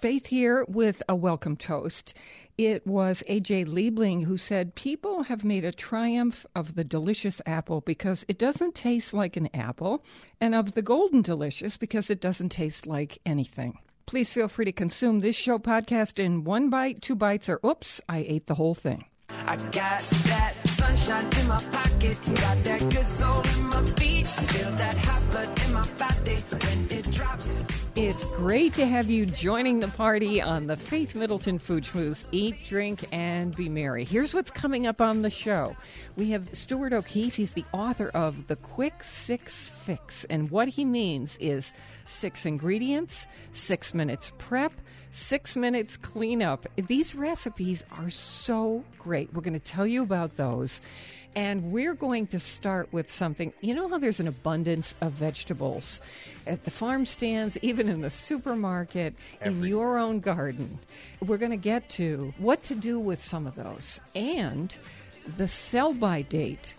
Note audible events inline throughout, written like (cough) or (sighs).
Faith here with a welcome toast. It was A.J. Liebling who said, People have made a triumph of the delicious apple because it doesn't taste like an apple, and of the golden delicious because it doesn't taste like anything. Please feel free to consume this show podcast in one bite, two bites, or oops, I ate the whole thing. I got that sunshine in my pocket, got that good soul in my feet. I feel that hot blood in my body. It's great to have you joining the party on the Faith Middleton Food Schmooze. Eat, drink, and be merry. Here's what's coming up on the show. We have Stuart O'Keefe. He's the author of The Quick Six Fix. And what he means is six ingredients, six minutes prep, six minutes cleanup. These recipes are so great. We're going to tell you about those. And we're going to start with something. You know how there's an abundance of vegetables at the farm stands, even in the supermarket, in your own garden. We're going to get to what to do with some of those and the sell by date.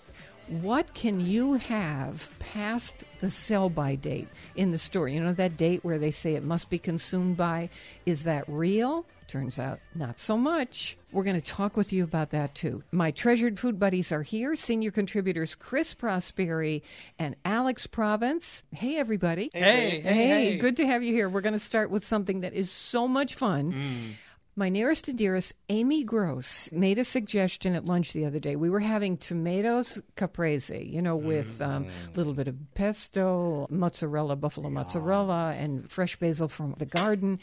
What can you have past the sell by date in the store? You know, that date where they say it must be consumed by. Is that real? Turns out not so much. We're going to talk with you about that too. My treasured food buddies are here senior contributors Chris Prosperi and Alex Province. Hey, everybody. Hey, hey, Hey, hey. good to have you here. We're going to start with something that is so much fun. Mm. My nearest and dearest, Amy Gross, made a suggestion at lunch the other day. We were having tomatoes caprese, you know, with a um, little bit of pesto, mozzarella, buffalo mozzarella, and fresh basil from the garden.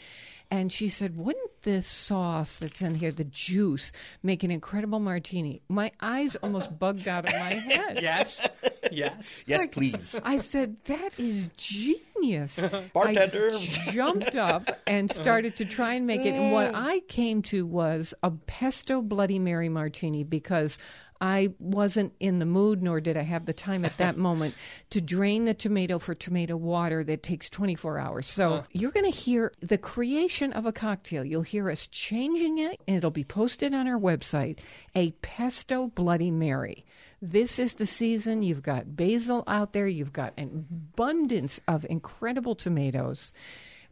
And she said, Wouldn't this sauce that's in here, the juice, make an incredible martini? My eyes almost bugged out of my head. (laughs) Yes. Yes. Yes, please. I said, that is genius. (laughs) Bartender. I jumped up and started to try and make it. And what (laughs) I came to was a pesto Bloody Mary martini because I wasn't in the mood, nor did I have the time at that (laughs) moment to drain the tomato for tomato water that takes 24 hours. So you're going to hear the creation of a cocktail. You'll hear us changing it, and it'll be posted on our website a pesto Bloody Mary. This is the season. You've got basil out there. You've got an abundance of incredible tomatoes.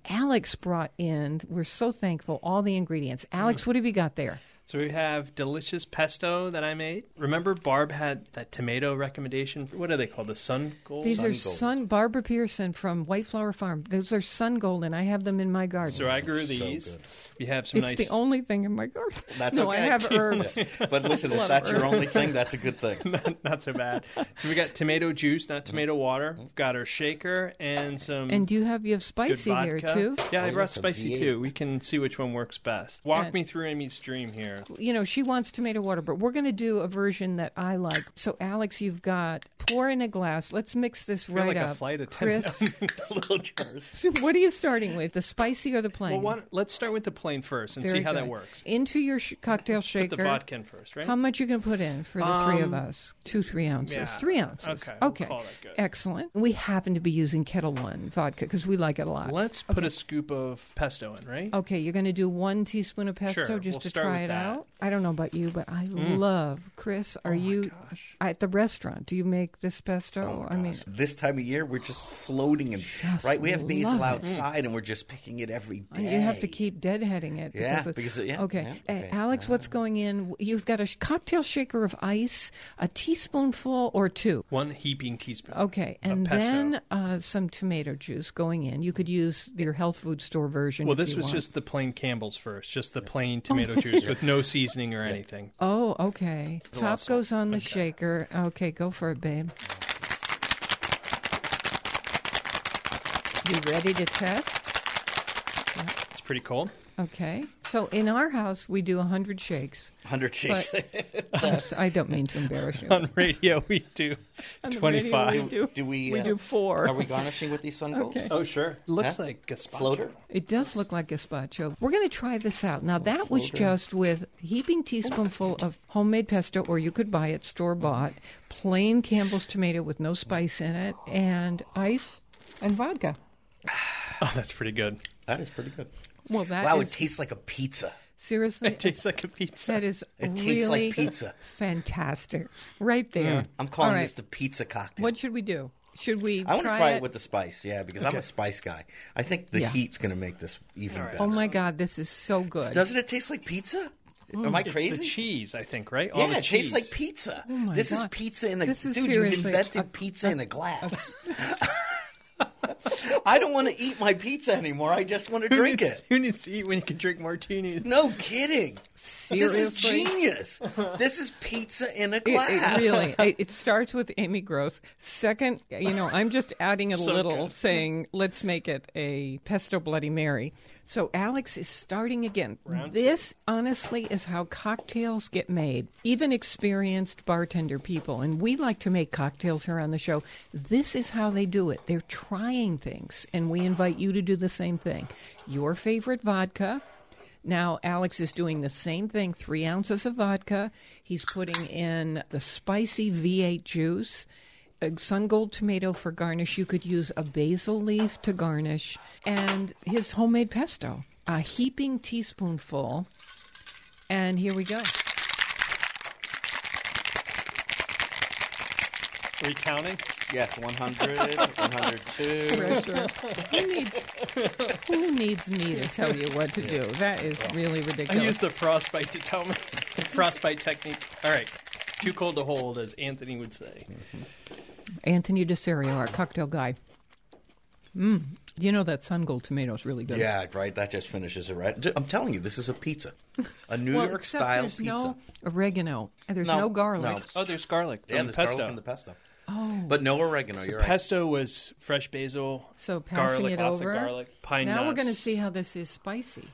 Alex brought in, we're so thankful, all the ingredients. Alex, mm. what have you got there? So we have delicious pesto that I made. Remember, Barb had that tomato recommendation. What are they called? The Sun Gold. These are Sun Gold. Sun Barbara Pearson from White Flower Farm. Those are Sun Golden. I have them in my garden. so I grew these. We have some it's nice. the only thing in my garden. (laughs) That's no, okay. I have (laughs) herbs. But listen, if Love that's your only thing, (laughs) that's a good thing. not, not so bad. So we got tomato juice, not mm-hmm. tomato water. We've got our shaker and some. and do you have you have spicy here too. Yeah, I Oh, brought spicy too. We can see which one works best. Walk And- me through Amy's dream here. You know, she wants tomato water, but we're going to do a version that I like. So, Alex, you've got pour in a glass. Let's mix this feel right like a up. flight Chris, attendant. (laughs) Little jars. so what are you starting with? The spicy or the plain? Well, why don't- let's start with the plain first and Very see how that works. Into your sh- cocktail Let's shaker. Put the vodka in first, right? How much you can put in for the three of Um, us? Two, three ounces. yeah. Three ounces. Okay, we'll call that good. Excellent. We happen to be using Ketel One vodka because we like it a lot. Let's put a scoop of pesto in, right? Okay, you're going to do one teaspoon of pesto Sure, just we'll to start try with it that. Mm. Out. I don't know about you, but I love Chris. Are Oh you gosh. at the restaurant? Do you make this pesto? Oh I mean, this time of year, we're just floating and Just right. We have basil love it. outside, and we're just picking it every day. You have to keep deadheading it. Yeah, of- because it- yeah, okay. yeah, Uh, okay. Alex, what's going in? You've got a sh- cocktail shaker of ice, a teaspoonful or two. One heaping teaspoon. Okay, of and pesto. then uh, some tomato juice going in. You could use your health food store version. Well, if this you was want. just the plain Campbell's first, just the plain (laughs) tomato juice with no seasoning or anything. Oh, okay. a lot Top salt. goes on the shaker. Okay, go for it, babe. You ready to test? It's pretty cold. Okay. So in our house, we do 100 shakes. 100 shakes. But I don't mean to embarrass you. (laughs) On radio, we do On the radio, 25. we do, Do we? we uh, do four. Are we garnishing with these sun golds? Okay. Oh, sure. Looks Huh? like gazpacho. Floater? It does look like gazpacho. We're going to try this out. Now, that was just with a heaping teaspoonful of homemade pesto, or you could buy it store bought, plain Campbell's tomato with no spice in it, and ice and vodka. (sighs) Oh, that's pretty good. That is pretty good. Well, that wow, is- it tastes like a pizza. seriously. It tastes like a pizza. that is It tastes really like pizza. fantastic. Right there. Mm. I'm calling All right. this the pizza cocktail. What should we do? Should we I want to try, try it? it with the spice, yeah, because I'm a spice guy. I think the Yeah. heat's going to make this even oh better. Oh my God, this is so good. Doesn't it taste like pizza? Mm. Am I It's crazy? the cheese, I think, right? All yeah, the it tastes like pizza. Oh my this is pizza in a This is dude. You've invented a- pizza in a glass. (laughs) (laughs) I don't want to eat my pizza anymore. I just want to Who drink needs, it. Who needs to eat when you can drink martinis? No kidding. This is genius. (laughs) this is pizza in a It, glass. it really, (laughs) it, it starts with Amy Gross. Second, you know, I'm just adding a So little, good. saying let's make it a pesto Bloody Mary. So Alex is starting again. Round this, honestly, is how cocktails get made. Even experienced bartender people, and we like to make cocktails here on the show. This is how they do it. They're trying things, and we invite you to do the same thing. Your favorite vodka. Now, Alex is doing the same thing three ounces of vodka. He's putting in the spicy V8 juice, sun gold tomato for garnish. You could use a basil leaf to garnish, and his homemade pesto, a heaping teaspoonful. And here we go. Are we counting? Yes, 100, 102. (laughs) Who, needs, who needs me to tell you what to do? That is really ridiculous. I ridiculous. use the frostbite to tell me. (laughs) frostbite technique. All right. Too cold to hold, as Anthony would say. Mm-hmm. Anthony DeSerio, our cocktail guy. Mm. You know that sun gold tomato is really good. Yeah, right. That just finishes it, right? I'm telling you, this is a pizza, a New (laughs) Well, York except style there's pizza. no oregano. and There's no, garlic. no. Oh, there's garlic. Yeah, there's pesto. garlic in the pesto. Oh, but no oregano. you're right. Pesto was fresh basil. So passing garlic, it lots over. Of garlic, pine now we're going to see how this is spicy.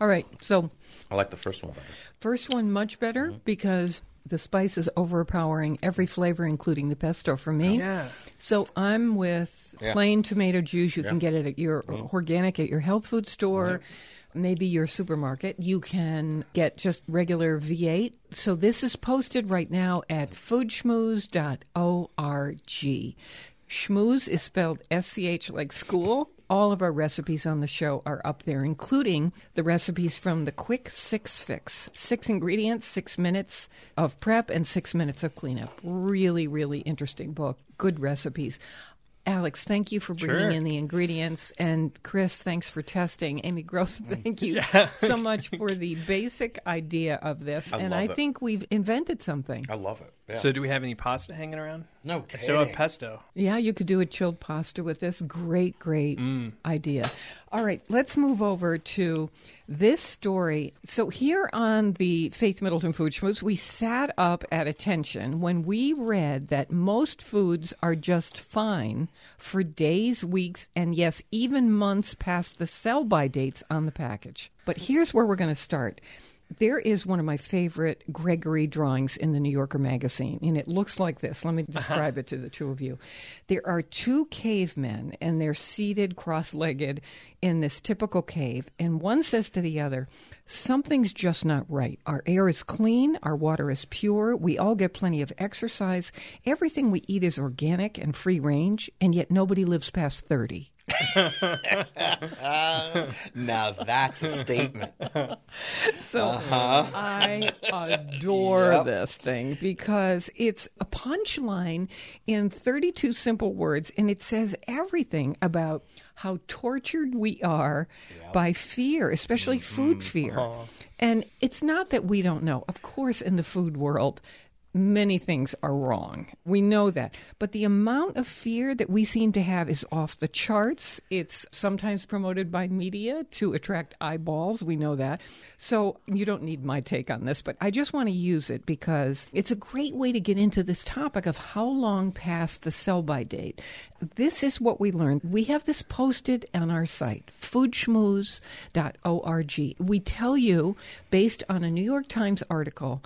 All right. So I like the first one better. first one much better Mm-hmm. because the spice is overpowering every flavor, including the pesto for me. Yeah. So I'm with Yeah. plain tomato juice. You can get it at your mm-hmm. organic at your health food store, mm-hmm. maybe your supermarket. You can get just regular V8. So this is posted right now at foodschmooze.org. Schmooze is spelled S C H like school. All of our recipes on the show are up there, including the recipes from the Quick Six Fix. Six ingredients, six minutes of prep, and six minutes of cleanup. Really, really interesting book. Good recipes. Alex, thank you for bringing Sure. in the ingredients. And Chris, thanks for testing. Amy Gross, (laughs) thank you so much for the basic idea of this. I and love I it. think we've invented something. I love it. Yeah. So, do we have any pasta hanging around? No I still have kidding. pesto. Yeah, you could do a chilled pasta with this. Great, great mm. idea. All right, let's move over to this story. So, here on the Faith Middleton Food Schmooze, we sat up at attention when we read that most foods are just fine for days, weeks, and yes, even months past the sell by dates on the package. But here's where we're going to start. There is one of my favorite Gregory drawings in the New Yorker magazine, and it looks like this. Let me uh-huh. describe it to the two of you. There are two cavemen, and they're seated cross legged in this typical cave, and one says to the other, Something's just not right. Our air is clean, our water is pure, we all get plenty of exercise, everything we eat is organic and free range, and yet nobody lives past 30. (laughs) now that's a statement. (laughs) So uh-huh. I adore Yep. this thing because it's a punchline in 32 simple words, and it says everything about how tortured we are by fear, especially food mm-hmm. fear. And it's not that we don't know. Of course, in the food world, many things are wrong. We know that. But the amount of fear that we seem to have is off the charts. It's sometimes promoted by media to attract eyeballs. We know that. So you don't need my take on this, but I just want to use it because it's a great way to get into this topic of how long past the sell by date. This is what we learned. We have this posted on our site, foodschmooze.org. We tell you, based on a New York Times article,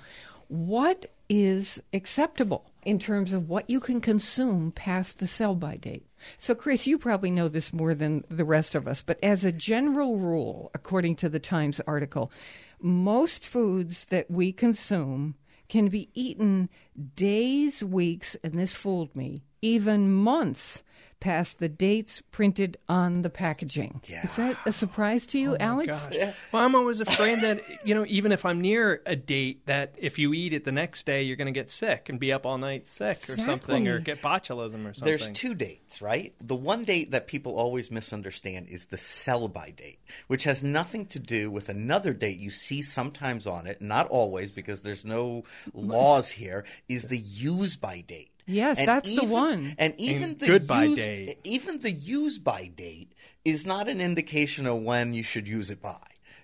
what is acceptable in terms of what you can consume past the sell by date. So, Chris, you probably know this more than the rest of us, but as a general rule, according to the Times article, most foods that we consume can be eaten days, weeks, and this fooled me, even months past the dates printed on the packaging. Yeah. Is that a surprise to you, oh Alex? Gosh. Well, I'm always afraid that, you know, even if I'm near a date, that if you eat it the next day, you're going to get sick and be up all night sick or something or get botulism or something. There's two dates, right? The one date that people always misunderstand is the sell by date, which has nothing to do with another date you see sometimes on it, not always because there's no laws here, is the use by date. Yes, And that's the one. And even the goodbye use, date. even the use by date is not an indication of when you should use it by.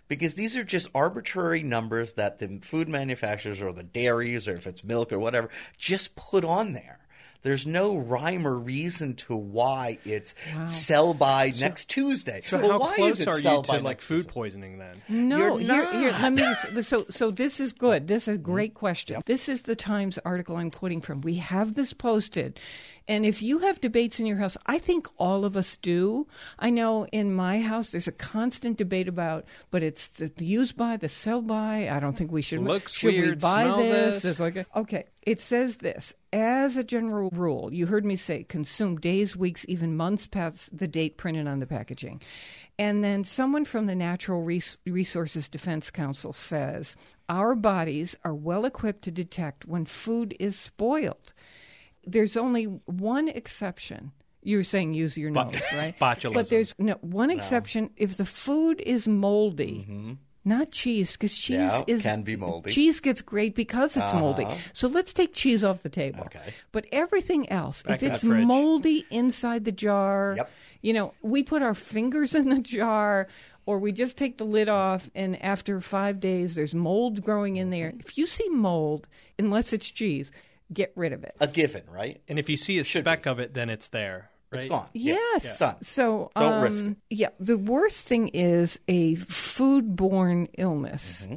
Because these are just arbitrary numbers that the food manufacturers or the dairies or if it's milk or whatever just put on there. There's no rhyme or reason to why it's sell by next Tuesday. so well, how why close is it are sell you to like food poisoning then? No, You're here, here, let not. me. So, so this is good. This is a Mm-hmm. great question. This is the Times article I'm quoting from. We have this posted, and if you have debates in your house, I think all of us do. I know in my house there's a constant debate about, but it's the use by, the sell by. I don't think we should. Looks should we weird, buy smell this? this. It's like a- okay. It says this as a general rule. You heard me say consume days, weeks, even months past the date printed on the packaging. And then someone from the Natural Res- Resources Defense Council says our bodies are well equipped to detect when food is spoiled. There's only one exception. You're saying use your nose, right? (laughs) botulism. But there's no one exception. If the food is moldy, not cheese, because cheese Mm-hmm. Yeah, is can be moldy. Cheese gets great because it's moldy. So let's take cheese off the table. Okay. But everything else, Back if it's moldy inside the jar, Yep. you know, we put our fingers in the jar or we just take the lid off and after 5 days there's mold growing in there. If you see mold, unless it's cheese, get rid of it. A given, right? And if you see a Should speck be. of it, then it's there. Right? It's gone. Yeah, Yes. Done. So Don't um, risk it. Yeah. The worst thing is a foodborne illness Mm-hmm.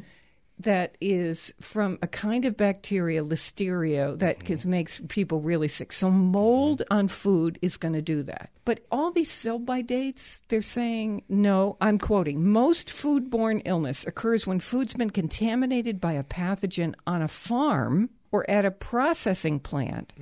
that is from a kind of bacteria, listeria, that Mm-hmm. can- makes people really sick. So mold on food is going to do that. But all these sell by dates, they're saying no. I'm quoting: most foodborne illness occurs when food's been contaminated by a pathogen on a farm or at a processing plant.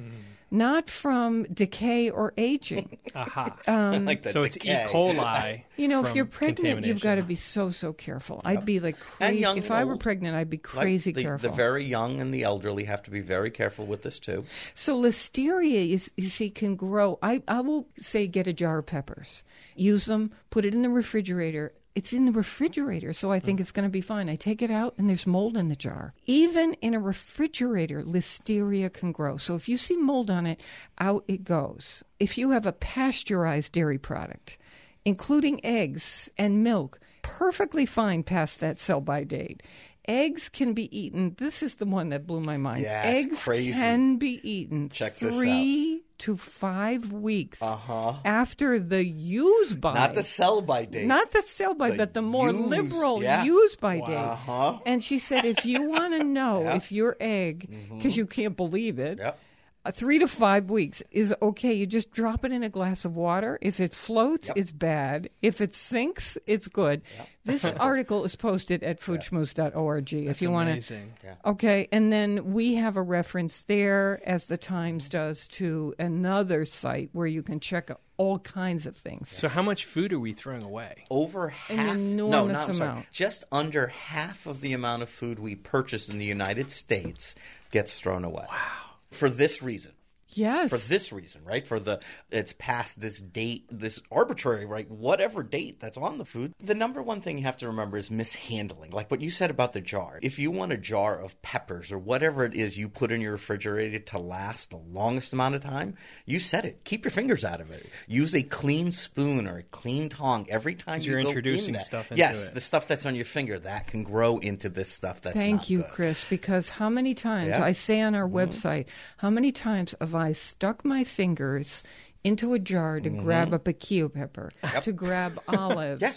Not from decay or aging. (laughs) Aha. Um, like the so it's. E. coli. (laughs) You know, if you're pregnant, you've got to be so so careful. I'd be like crazy. young If and I were pregnant, I'd be Like, crazy the, careful. The very young and the elderly have to be very careful with this too. so listeria, is, you see, can grow. I I will say get a jar of peppers, use them, put it in the refrigerator. It's in the refrigerator, so I Mm. think it's going to be fine. I take it out, and there's mold in the jar. Even in a refrigerator, listeria can grow. So if you see mold on it, out it goes. If you have a pasteurized dairy product, including eggs and milk, perfectly fine past that sell by date. Eggs can be eaten. This is the one that blew my mind. Yeah, it's Eggs crazy. can be eaten Check three to five weeks Uh-huh. after the use by. Not the sell by date. Not the sell by, The but the more use, liberal yeah. use by date. Uh-huh. And she said, if you want to (laughs) know Yeah. if your egg, because you can't believe it, Yep. Uh, three to five weeks is okay. You just drop it in a glass of water. If it floats, Yep. it's bad. If it sinks, it's good. This (laughs) article is posted at foodschmooze.org if That's you want to. amazing. Okay, and then we have a reference there, as the Times does, to another site where you can check all kinds of things. So how much food are we throwing away? Over An half, no, enormous no, I'm sorry. amount. Just under half of the amount of food we purchase in the United States gets thrown away. Wow. For this reason. Yes. For this reason, right? For the it's past this date, this arbitrary, right? Whatever date that's on the food. The number one thing you have to remember is mishandling. Like what you said about the jar. If you want a jar of peppers or whatever it is you put in your refrigerator to last the longest amount of time, you said it. Keep your fingers out of it. Use a clean spoon or a clean tong every time you you're introducing in that. stuff into yes, it. the stuff that's on your finger that can grow into this stuff that's Thank you, good. Chris, because how many times Yeah. I say on our mm. website, how many times have I stuck my fingers into a jar to grab a piquillo pepper, to grab (laughs) olives, Yeah.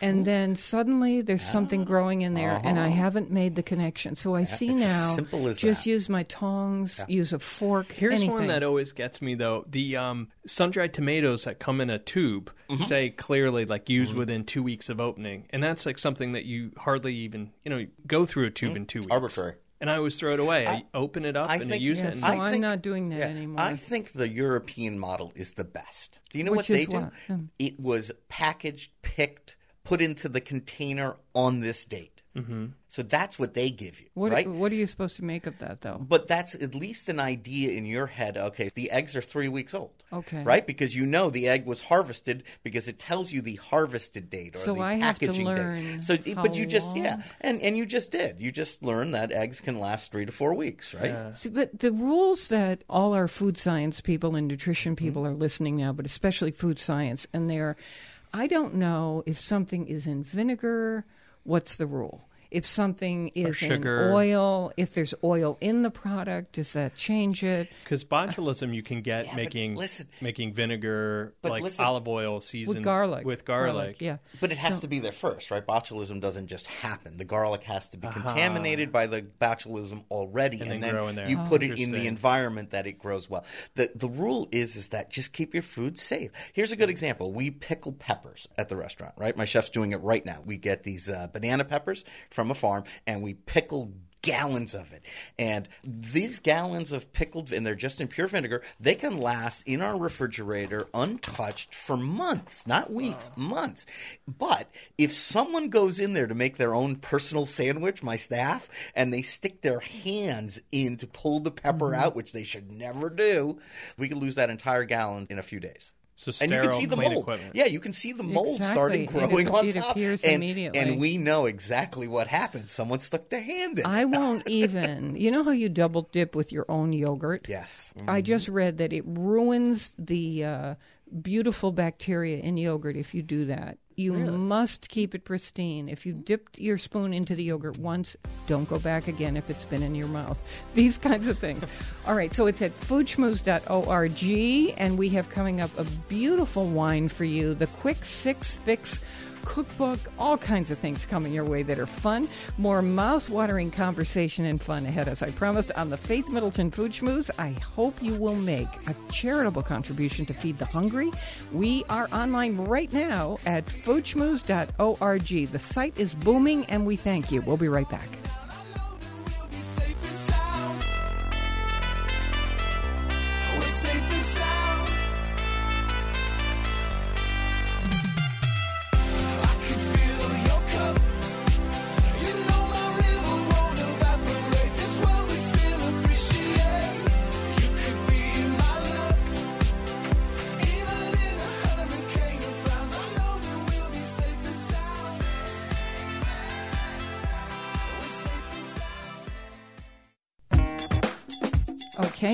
and then suddenly there's something growing in there, and I haven't made the connection. So I see it's as now. simple as just that. use my tongs, use a fork. Here's anything. one that always gets me though: the um, sun-dried tomatoes that come in a tube Mm-hmm. say clearly like used within two weeks of opening, and that's like something that you hardly even you know go through a tube in two weeks. Mm-hmm. Arbitrary. And I always throw it away. I, open it up I and I use Yeah, it. And so I'm not doing that anymore. I think the European model is the best. Do you know Which what they is do? what? Hmm. It was packaged, picked, put into the container on this date. Mm-hmm. So that's what they give you, What, right? what are you supposed to make of that, though? But that's at least an idea in your head. Okay, the eggs are three weeks old. Okay. Right? Because you know the egg was harvested because it tells you the harvested date or So the I have to packaging learn date. So, how but you just yeah, and and you just did. You just learned that eggs can last three to four weeks, right? See, but the rules that all our food science people and nutrition Mm-hmm. people are listening now, but especially food science, and they're, I don't know if something is in vinegar, what's the rule? If something is sugar. in oil, if there's oil in the product, does that change it? Because botulism you can get Yeah, making listen- making vinegar like listen- olive oil seasoned With garlic. with garlic. Yeah. But it has to be there first, right? Botulism doesn't just happen. The garlic has to be contaminated by the botulism already, and, then then, grow you Oh. put it in the environment that it grows well. the The rule is is that just keep your food safe. Here's a good example: we pickle peppers at the restaurant, right? My chef's doing it right now. We get these uh, banana peppers from a farm, and we pickle gallons of it. And these gallons of pickled, and they're just in pure vinegar, they can last in our refrigerator untouched for months, not weeks, months. But if someone goes in there to make their own personal sandwich, my staff, and they stick their hands in to pull the pepper mm-hmm. out, which they should never do, we could lose that entire gallon in a few days. So and you can see the mold. equipment. Yeah, you can see the mold Exactly. starting It- growing on it top. appears and, immediately. and we know exactly what happened. Someone stuck their hand in. I won't (laughs) even. You know how you double dip with your own yogurt? Yes. I just read that it ruins the uh, beautiful bacteria in yogurt if you do that. You must keep it pristine. If you dipped your spoon into the yogurt once, don't go back again if it's been in your mouth. (laughs) These kinds of things. (laughs) All right, so it's at foodschmooze.org, and we have coming up a beautiful wine for you the Quick Six Fix cookbook, all kinds of things coming your way that are fun. More mouth-watering conversation and fun ahead, as I promised, on the Faith Middleton Food Schmooze. I hope you will make a charitable contribution to feed the hungry. We are online right now at foodschmooze.org. The site is booming, and we thank you. We'll be right back.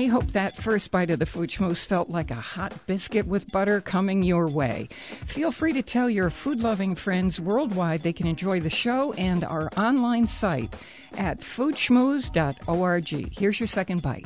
Hope that first bite of the schmooze felt like a hot biscuit with butter coming your way. Feel free to tell your food loving friends worldwide they can enjoy the show and our online site at foodschmooze.org. Here's your second bite.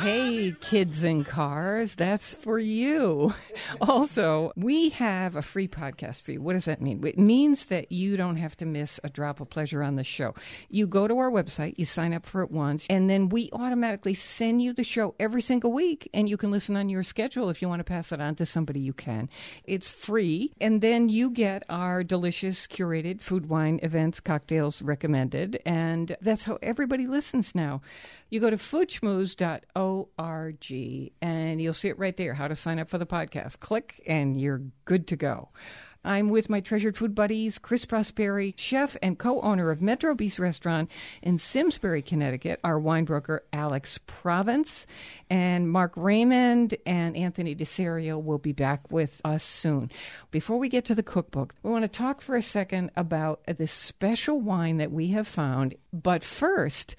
Hey, kids in cars, that's for you. (laughs) also, we have a free podcast for you. What does that mean? It means that you don't have to miss a drop of pleasure on the show. You go to our website, you sign up for it once, and then we automatically send you the show every single week, and you can listen on your schedule. If you want to pass it on to somebody, you can. It's free, and then you get our delicious curated food, wine, events, cocktails recommended, and that's how everybody listens now. You go to foodschmooze.org and you'll see it right there how to sign up for the podcast. Click and you're good to go. I'm with my treasured food buddies, Chris Prosperi, chef and co owner of Metro Bis Restaurant in Simsbury, Connecticut, our wine broker, Alex Province, and Mark Raymond and Anthony DeSerio will be back with us soon. Before we get to the cookbook, we want to talk for a second about this special wine that we have found. But first,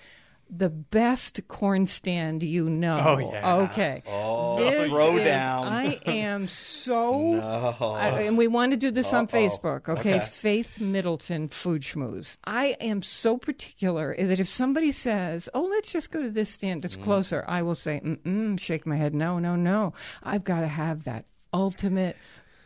the best corn stand you know. Oh, yeah. Okay. Oh, This throw is- down. I am so. No. I- and we want to do this on Uh-oh. Facebook, okay? Okay. Faith Middleton Food Schmooze. I am so particular that if somebody says, "Oh, let's just go to this stand that's Mm. closer," I will say, "Mm-mm," shake my head, "No, no, no! I've got to have that ultimate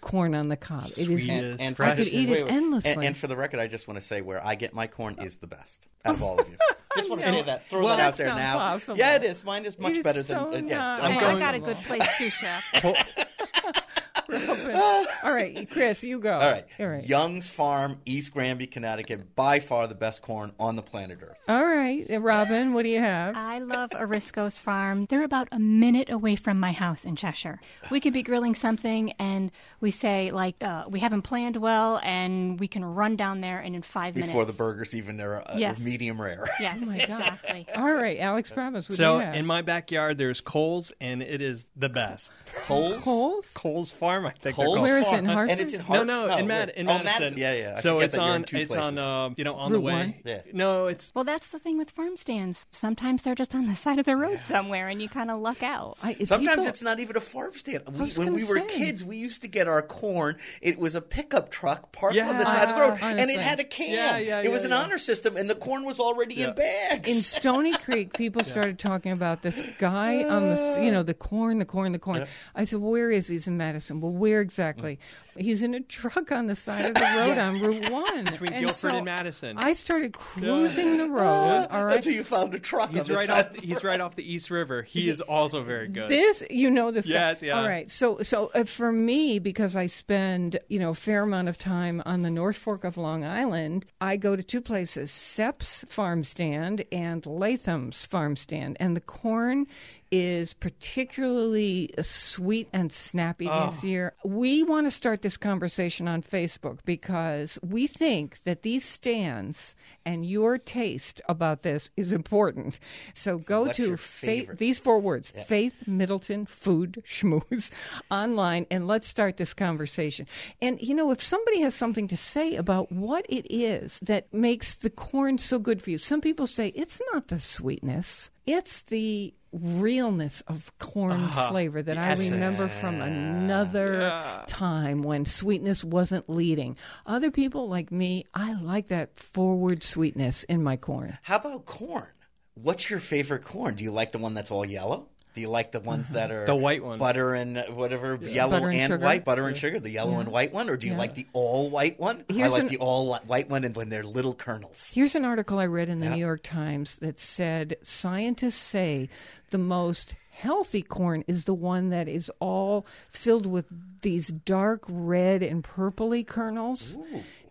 corn on the cob. It is. Sweetest, and I could freshest. eat it endlessly. And, and for the record, I just want to say where I get my corn is the best (laughs) out of all of you. just want to say that. Throw Well, that out there now. possible. Yeah, it is. Mine is much It is better so than. uh, yeah, not. I'm Hey, going- I got a good place too, chef. (laughs) (laughs) All right, Chris, you go. All right. All right. Young's Farm, East Granby, Connecticut, by far the best corn on the planet Earth. All right, Robin, what do you have? I love Arisco's farm. They're about a minute away from my house in Cheshire. We could be grilling something, and we say like uh, we haven't planned well, and we can run down there, and in five Before minutes. Before the burgers even there are uh, Yes. medium rare. Yes, exactly. All right, Alex Province, what do So you have? in my backyard, there's Coles, and it is the best. Coles? Coles? Coles Farm, I think they're Coles called. Where is it, in Farm. Hartford? And it's in No, Hartford. no, in, Mad- where- in oh, Madison. Yeah, yeah. I so it's that you're in on. two It's on. places. Uh, you know, on Route the way. one? Yeah. No, it's Well, that's the thing with farm stands. Sometimes they're just on the side of the road somewhere, and you kind of luck out. I- Sometimes people- it's not even a farm stand. We, when we were say. kids, we used to get our corn. It was a pickup truck parked on the Yeah. side of the road, Ah, and it had a can. Yeah, yeah, it was yeah, an yeah. honor system, and the corn was already in bags. in Stony (laughs) Creek, people started talking about this guy on the, you know, the corn, the corn, the corn. I said, well, where is he? He's in Madison. Well, where exactly? He's in a truck on the side of the (laughs) road on Route 1. Between Guilford and Madison. I started cruising the road, all right? Until you found a truck. he's on the right side off. He's right off the East River. He is also very good. This, you know, this. guy. Yes, yeah. All right. So, so uh, for me, because I spend, you know, a fair amount of time on the North Fork of Long Island, I go to two places: Sepp's Farm Stand and Latham's Farm Stand, and the corn is particularly uh, sweet and snappy this year. We want to start this conversation on Facebook because we think that these stands and your taste about this is important. So, go what's to Faith, these four words Faith Middleton Food Schmooze (laughs) online and let's start this conversation. And, you know, if somebody has something to say about what it is that makes the corn so good for you, some people say it's not the sweetness, it's the realness of corn uh-huh. flavor that I essence. remember from another Yeah. time when sweetness wasn't leading. Other people like me, I like that forward sweetness in my corn. How about corn? What's your favorite corn? Do you like the one that's all yellow? Do you like the ones that are The white one. butter and uh, whatever, yellow Butter and and, white, butter and sugar, the yellow Yeah. and white one, or do you Yeah. like the all white one? I like an- the all white one, and when they're little kernels. Here's an article I read in the Yeah. New York Times that said scientists say the most healthy corn is the one that is all filled with these dark red and purpley kernels.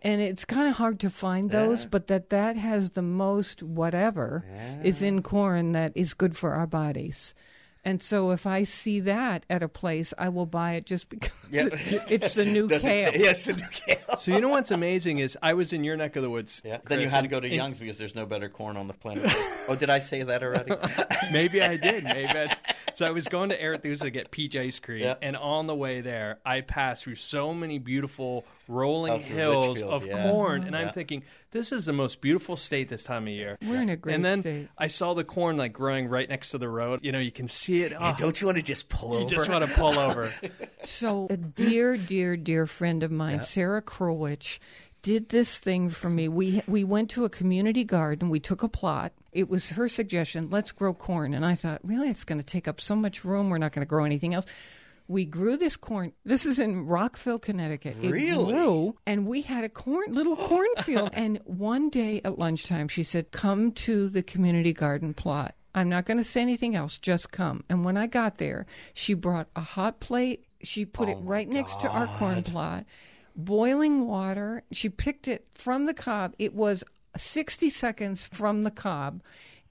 And it's kind of hard to find those, but that that has the most whatever is in corn that is good for our bodies. And so if I see that at a place, I will buy it just (laughs) because Yeah. it's the new Does it- kale. yes, the new kale. So you know what's amazing is I was in your neck of the woods. Yeah. Then you Chris, had to go to and Young's because there's no better corn on the planet. (laughs) oh, did I say that already? (laughs) Maybe I did. Maybe. I, so I was going to Arethusa to get peach ice cream, Yeah. and on the way there, I passed through so many beautiful rolling hills Litchfield, of yeah. corn, mm-hmm. and I'm thinking this is the most beautiful state this time of year. We're in a great and then state. I saw the corn like growing right next to the road. You know, you can see it. Hey, Oh, don't you want to just pull you over? You just want to pull over. (laughs) So, a dear, dear, dear friend of mine, Sarah Krowich, did this thing for me. We we went to a community garden. We took a plot. It was her suggestion. Let's grow corn, and I thought, really, it's going to take up so much room. We're not going to grow anything else. We grew this corn. This is in Rockville, Connecticut. It Really? grew, and we had a corn little cornfield. (laughs) and one day at lunchtime, she said, "Come to the community garden plot." I'm not going to say anything else. Just come. And when I got there, she brought a hot plate. She put it oh right next to our corn plot, boiling water. She picked it from the cob. It was 60 seconds from the cob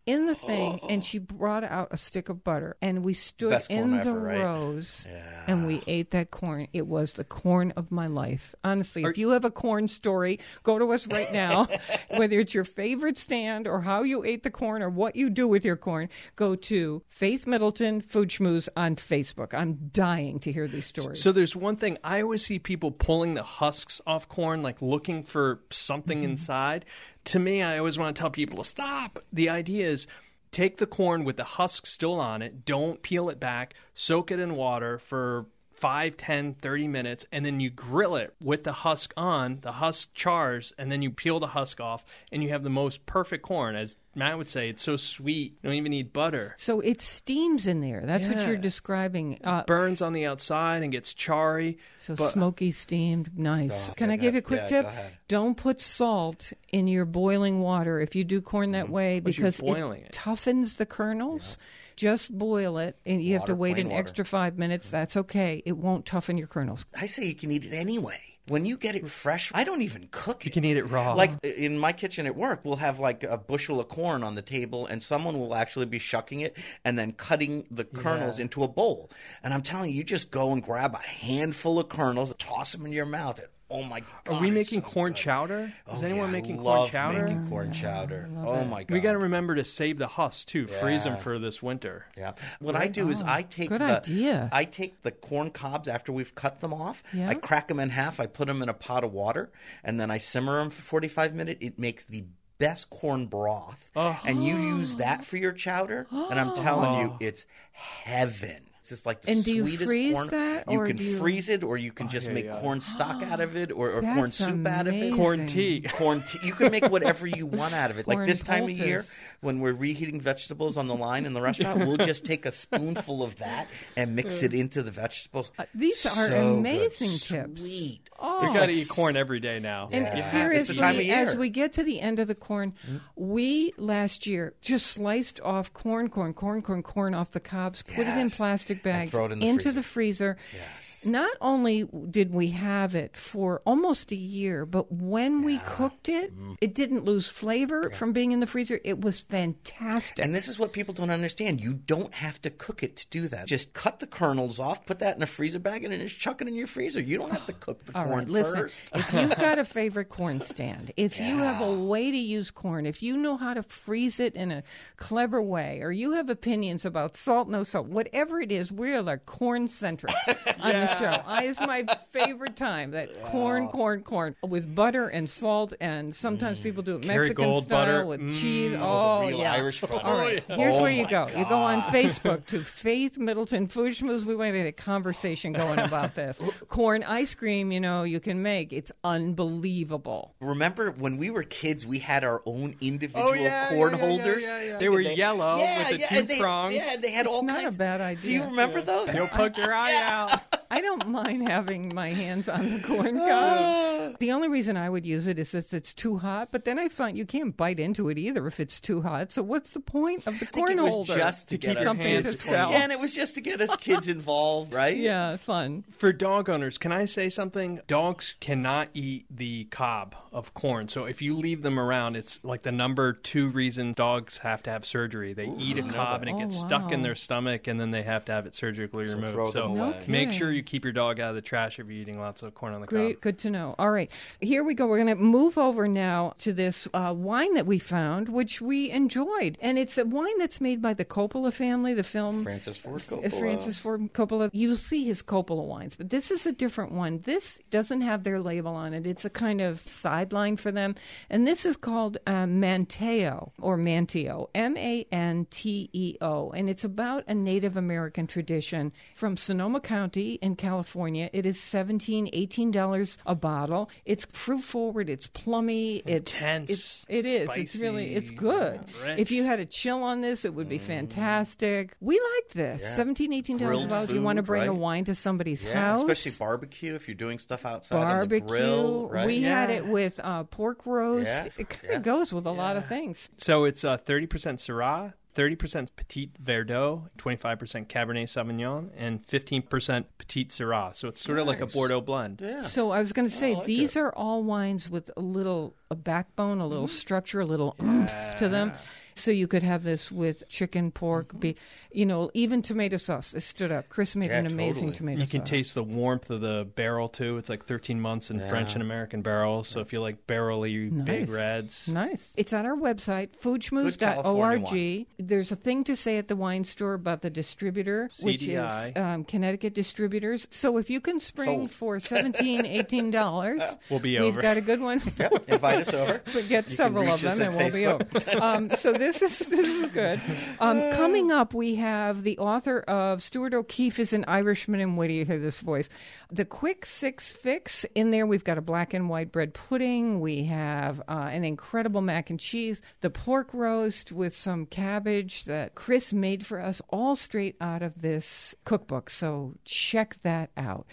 in the thing, and she brought out a stick of butter. And we stood Best in the ever, right? rows and we ate that corn. It was the corn of my life. Honestly, if you have a corn story, go to us right now. (laughs) Whether it's your favorite stand or how you ate the corn or what you do with your corn, go to Faith Middleton Food Schmooze on Facebook. I'm dying to hear these stories. So there's one thing I always see people pulling the husks off corn, like looking for something Mm-hmm. inside. To me, I always want to tell people to stop. The idea is take the corn with the husk still on it, don't peel it back, soak it in water for 5, 10, 30 minutes, and then you grill it with the husk on. The husk chars, and then you peel the husk off, and you have the most perfect corn. As Matt would say, it's so sweet. You don't even need butter. So it steams in there. That's what you're describing. Uh, Burns on the outside and gets charry. So But- smoky steamed, nice. Can I give you a quick yeah, tip? Don't put salt in your boiling water if you do corn that way Because you're because boiling it. toughens the kernels. Just boil it, and you have to wait an water. extra five minutes. Mm-hmm. That's okay. It won't toughen your kernels. I say you can eat it anyway. When you get it fresh, I don't even cook it. You can eat it raw. Like in my kitchen at work, we'll have like a bushel of corn on the table, and someone will actually be shucking it and then cutting the kernels into a bowl. And I'm telling you, you just go and grab a handful of kernels, toss them in your mouth, and oh my god! Are we making so corn good. chowder? Is Oh, anyone yeah, making I corn love chowder? Making corn chowder. Oh my god! We got to remember to save the husks too. Freeze them for this winter. Yeah. What I do is I take Good the idea. I take the corn cobs after we've cut them off. Yeah. I crack them in half. I put them in a pot of water, and then I simmer them for forty five minutes. It makes the best corn broth, and you uh-huh. use that for your chowder. and I'm (gasps) telling you, oh. it's heaven. It's just like the And do you sweetest freeze corn. that, you can you- freeze it, or you can just make yeah. corn stock out of it, or, or corn soup out of it. Corn tea. Corn tea. You can make whatever you want out of it. Like Corn this time of year, poultice. When we're reheating vegetables on the line in the restaurant, we'll just take a spoonful of that and mix it into the vegetables. Uh, these are So amazing good. tips. Sweet. Oh. We It's got to eat corn every day now. And Yeah. seriously, It's the time of as year. we get to the end of the corn, we last year just sliced off corn, corn, corn, corn, corn off the cobs, put it in plastic bags, throw it in the into freezer. the freezer. Yes. Not only did we have it for almost a year, but when we cooked it, Mm. it didn't lose flavor from being in the freezer. It was fantastic. And this is what people don't understand. You don't have to cook it to do that. Just cut the kernels off, put that in a freezer bag, and then just chuck it in your freezer. You don't have to cook the (sighs) All corn right, listen. first. if you've (laughs) got a favorite corn stand, if you have a way to use corn, if you know how to freeze it in a clever way, or you have opinions about salt, no salt, whatever it is, we are like corn centric (laughs) on the show. I, it's my favorite time that corn, corn, corn with butter and salt, and sometimes people do it Mexican Gold style butter. with Mm. cheese. Oh, Oh, real yeah. Irish butter. All right, Oh, here's oh, where you my go. You go on Facebook to (laughs) Faith Middleton Food Schmooze. We want to get a conversation going about this. Corn ice cream, you know, you can make. It's unbelievable. Remember when we were kids, we had our own individual Oh, yeah, corn yeah, yeah, yeah, holders. yeah, yeah. They were yellow yeah, with the yeah, two and they, prongs. Yeah, they had all not a bad bad Do you idea. remember those? You'll poke your eye (laughs) out. I don't mind having my hands on the corn (laughs) cob. Ah. the only reason I would use it is if it's too hot, but then I find you can't bite into it either if it's too hot. So what's the point of the I think corn it was holder? just to, To get keep us your something hands to clean. sell. Yeah, and it was just to get us kids involved, right? Yeah, fun. For dog owners, can I say something? Dogs cannot eat the cob of corn. So if you leave them around, it's like the number two reason dogs have to have surgery. They eat a cob and it Oh, gets stuck in their stomach and then they have to have it surgically So removed. throw them so away. Make sure you keep your dog out of the trash if you're eating lots of corn on the Great, cob. good to know. All right, here we go. We're going to move over now to this uh, wine that we found, which we enjoyed, and it's a wine that's made by the Coppola family. The film Francis Ford Coppola. Francis Ford Coppola. You'll see his Coppola wines, but this is a different one. This doesn't have their label on it. It's a kind of sideline for them, and this is called uh, Manteo or Manteo, M A N T E O, and it's about a Native American tradition from Sonoma County in California. It is $17, $18 a bottle. It's fruit forward, it's plummy, it's Intense, It's, it is. It's really it's good. rich. If you had a chill on this, it would be fantastic. We like this. Yeah. $17, $18 a Grilled bottle. you want to food, bring a wine to somebody's Yeah, house. especially barbecue if you're doing stuff outside on the barbecue. grill, right? We had it with uh, pork roast. Yeah, It kind of yeah. goes with a lot of things. So it's uh, 30% Syrah, 30% Petit Verdot, 25% Cabernet Sauvignon, and 15% Petite Sirah. So it's sort of like a Bordeaux blend. yeah. So I was going to say like these it. are all wines with a little a backbone, a Mm-hmm. little structure, a little oomph to them. So you could have this with chicken, pork, Mm-hmm. beef, you know, even tomato sauce. This stood up. Chris made Yeah, an amazing totally. tomato You can taste the warmth of the barrel too. It's like 13 months in French and American barrels. So if you like barrely big Nice. reds, Nice. It's on our website, California foodschmooze.org. There's a thing to say at the wine store about the distributor, which is um, Connecticut Distributors. So if you can spring Sold. for $17, (laughs) $18, We'll be over. we've got a good one. Yep, invite us over. (laughs) but get You several of them and at we'll be over. Um, so this is this is good. Um, coming up, we have the author of Stuart O'Keefe is an Irishman, and wait till you hear this voice. The Quick Six Fix. In there, we've got a black and white bread pudding. We have uh, an incredible mac and cheese, the pork roast with some cabbage that Chris made for us, all straight out of this cookbook. So check that out.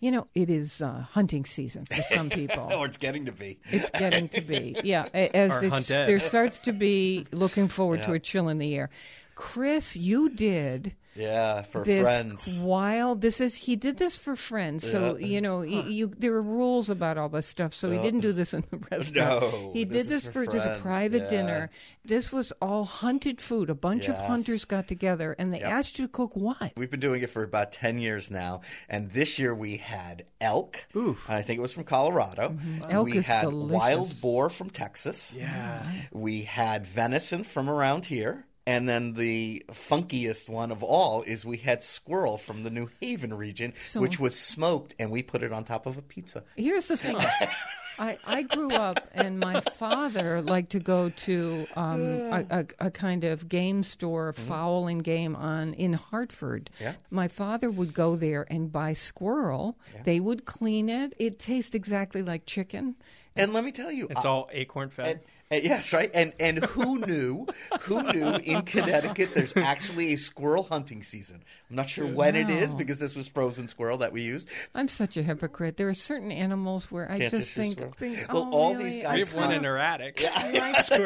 You know, it is uh, hunting season for some people. (laughs) Oh, it's getting to be. It's getting to be, (laughs) yeah. As Or there, there starts to be looking forward to a chill in the air. Chris, you did Yeah, for this friends. wild. This is he did this for friends. So Yeah. you know, y you there were rules about all this stuff. So he didn't do this in the (laughs) restaurant. No, he did is this for for just a private yeah. dinner. This was all hunted food. A bunch of hunters got together and they Yep. asked you to cook what? We've been doing it for about 10 years now. And this year we had elk. Oof. I think it was from Colorado. Mm-hmm. Elk we is had delicious. wild boar from Texas. yeah. We had venison from around here. And then the funkiest one of all is we had squirrel from the New Haven region, So- which was smoked, and we put it on top of a pizza. Here's the thing. (laughs) I, I grew up, and my father liked to go to um, a, a, a kind of game store, fowl and game on in Hartford. Yeah. My father would go there and buy squirrel. They would clean it. It tastes exactly like chicken. And let me tell you, It's uh, all acorn fed. And, and- Eh, yes, right. And and who knew? Who knew in Connecticut there's actually a squirrel hunting season? I'm not sure when it is because this was frozen squirrel that we used. I'm such a hypocrite. There are certain animals where I Can't just just use think, squirrel. think Well, oh, all really? these we guys have one in hunt. our attic. Yeah,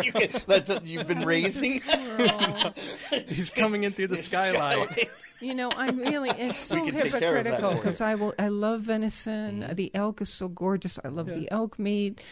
you (laughs) can- that's what you've been (laughs) raising. (laughs) He's coming in through the skylight. You know, I'm really it's so We can take care of that hypocritical because I will. I love venison. Mm-hmm. The elk is so gorgeous. I love the elk meat.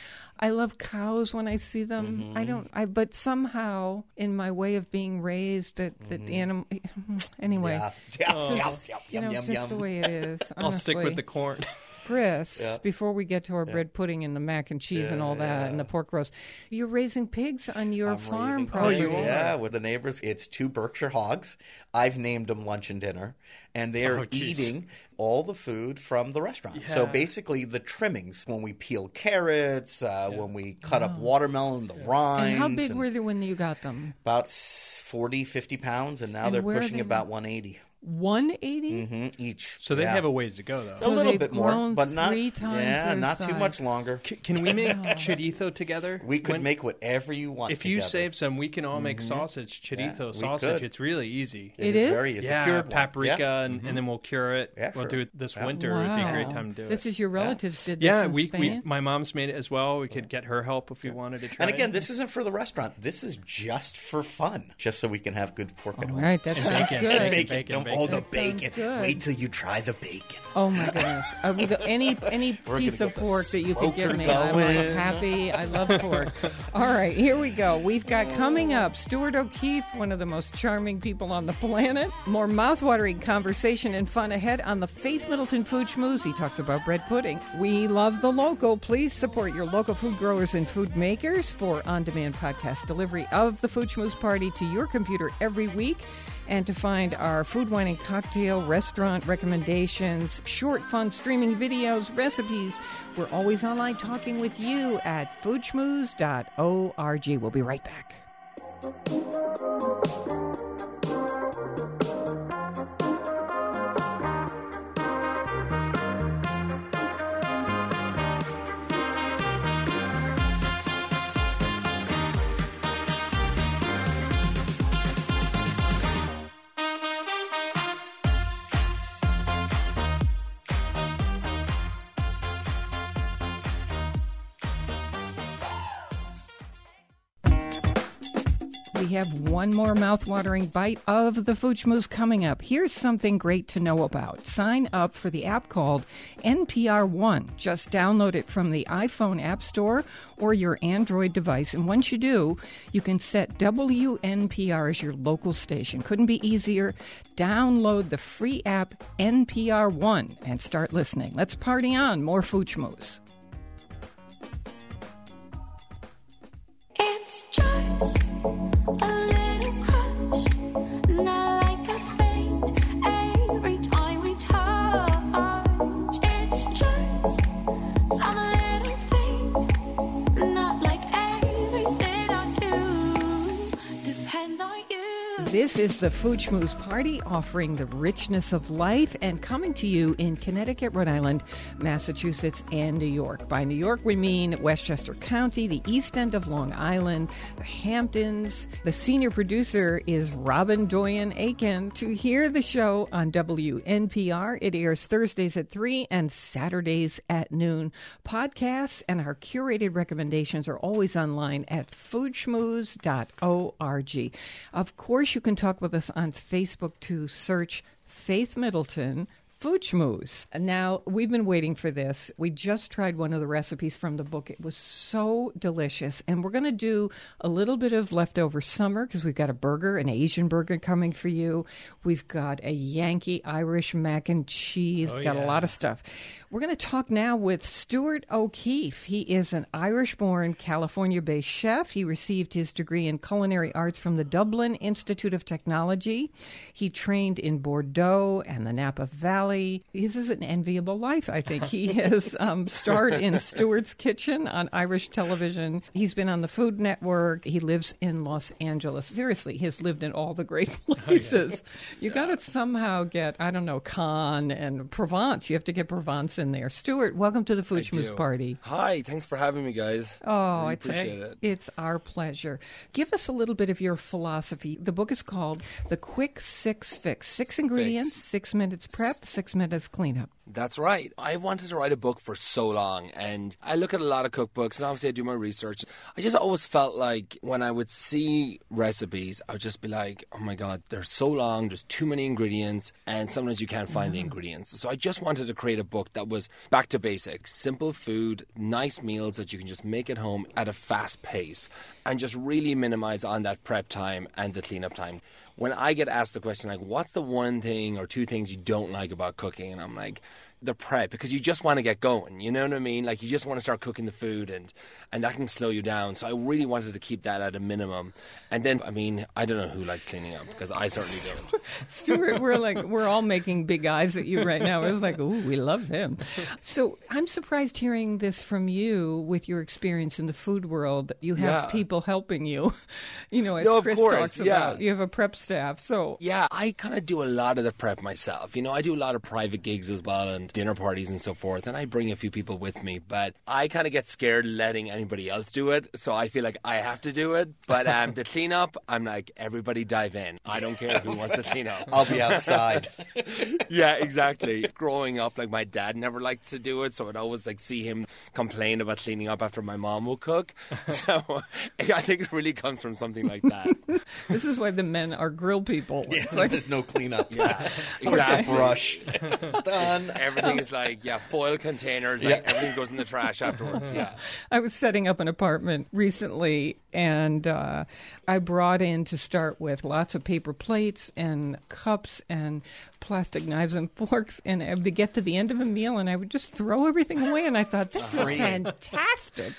I love cows when I see them. Mm-hmm. I don't. I but somehow in my way of being raised, that that animal. (laughs) Anyway, Mm-hmm. Yeah. it's Yum, just, yum, you yum, know, yum, it's just the way it is. I'll stick with the corn. (laughs) Chris, Yeah. before we get to our bread pudding and the mac and cheese and all that and the pork roast, you're raising pigs on your I'm farm, probably. pigs. Yeah, with the neighbors. It's two Berkshire hogs. I've named them lunch and dinner, and they are Oh, eating all the food from the restaurant. So basically, the trimmings when we peel carrots, uh, when we cut up watermelon, the rinds. And how big and were they when you got them? About s- 40, 50 pounds, and now And they're where are pushing they about 180 180. hmm each. So they Yeah. have a ways to go, though. a little bit more, grown but not three times yeah, their not too much longer. C- Can we make (laughs) chorizo together? We could When- make whatever you want. If you together. save some, we can all make sausage, chorizo Mm-hmm. sausage. It's really easy. It is is? very it's a yeah, cured paprika, Yeah. and, and then we'll cure it. Yeah, we'll sure. do it this Yeah. winter. It'd be a great time to do This it. is your relatives did this yeah, in we, we my mom's made it as well. We could get her help if we wanted to try. And again, it. this isn't for the restaurant. This is just for fun, just so we can have good pork at All home. right, that And sounds bacon, good. bacon, Bacon, bacon, don't bacon. hold the That bacon. Wait till you try the bacon. Oh my goodness! Uh, I will go, any (laughs) any piece of pork that you can give smoker me, I'm like happy. I love pork. All right, here we go. We've got coming oh. up Stuart O'Keefe, one of the most charming people on the planet. More mouthwatering conversation and fun ahead on the Faith Middleton Food Schmooze. He talks about bread pudding. We love the local. Please support your local food growers and food makers for on-demand podcast delivery of the Food Schmooze Party to your computer every week. And to find our food, wine, and cocktail restaurant recommendations, short, fun streaming videos, recipes, we're always online talking with you at foodschmooze.org. We'll be right back. One more mouthwatering bite of the Schmooze coming up. Here's something great to know about. Sign up for the app called NPR One. Just download it from the iPhone App Store or your Android device. And once you do, you can set WNPR as your local station. Couldn't be easier. Download the free app NPR One and start listening. Let's party on. More Schmooze. It's just This is the Food Schmooze Party offering the richness of life and coming to you in Connecticut, Rhode Island, Massachusetts, and New York. By New York, we mean Westchester County, the east end of Long Island, the Hamptons. The senior producer is Robyn Doyon-Aitken. To hear the show on WNPR, it airs Thursdays at 3 and Saturdays at noon. Podcasts and our curated recommendations are always online at foodschmooze.org. Of course, you can talk with us on Facebook to search Faith Middleton. Food Schmooze. Now, we've been waiting for this. We just tried one of the recipes from the book. It was so delicious. And we're going to do a little bit of leftover summer because we've got a burger, an Asian burger coming for you. We've got a Yankee Irish mac and cheese. Oh, we've got a lot of stuff. We're going to talk now with Stuart O'Keefe. He is an Irish born, California based chef. He received his degree in culinary arts from the Dublin Institute of Technology. He trained in Bordeaux and the Napa Valley. His is an enviable life, I think. He (laughs) has um, starred in Stuart's Kitchen on Irish television. He's been on the Food Network. He lives in Los Angeles. Seriously, he has lived in all the great places. You got to somehow get, I don't know, Cannes and Provence. You have to get Provence in there. Stuart, welcome to the Schmooze. Party. Hi, thanks for having me, guys. Oh, Really it's appreciate it. it's our pleasure. Give us a little bit of your philosophy. The book is called The Quick Six Fix. Six ingredients, six minutes prep, six minutes cleanup. That's right. I wanted to write a book for so long, and I look at a lot of cookbooks, and obviously I do my research. I just always felt like when I would see recipes, I would just be like, "Oh my god, they're so long. There's too many ingredients, and sometimes you can't find the mm-hmm. ingredients." So I just wanted to create a book that was back to basics, simple food, nice meals that you can just make at home at a fast pace, and just really minimize on that prep time and the cleanup time. When I get asked the question like, "What's the one thing or two things you don't like about cooking?" and I'm like the prep because you just want to get going. You know what I mean? Like you just want to start cooking the food, and and that can slow you down. So I really wanted to keep that at a minimum. And then, I mean, I don't know who likes cleaning up because I certainly don't. (laughs) Stuart, we're like we're all making big eyes at you right now. It was like, ooh, we love him. So I'm surprised hearing this from you with your experience in the food world. You have Yeah. people helping you. (laughs) You know, as No, Chris course, talks yeah. about, you have a prep staff. So Yeah, I kind of do a lot of the prep myself. You know, I do a lot of private gigs as well and dinner parties and so forth, and I bring a few people with me. But I kind of get scared letting anybody else do it, so I feel like I have to do it. But um, the (laughs) cleanup, I'm like, everybody dive in. I don't care who wants to clean up. I'll be outside. (laughs) yeah, exactly. Growing up, like my dad never liked to do it, so I'd always like see him complain about cleaning up after my mom will cook. (laughs) So I think it really comes from something like that. this is why the men are grill people. Yeah, like, there's no cleanup. Yeah, Where's the exactly. brush? Done. Everything is like yeah, foil containers. Like everything goes in the trash afterwards. Yeah. (laughs) I was setting up an apartment recently, and uh, I brought in to start with lots of paper plates and cups and plastic knives and (laughs) forks. And I would get to the end of a meal, and I would just throw everything away. And I thought, this is fantastic.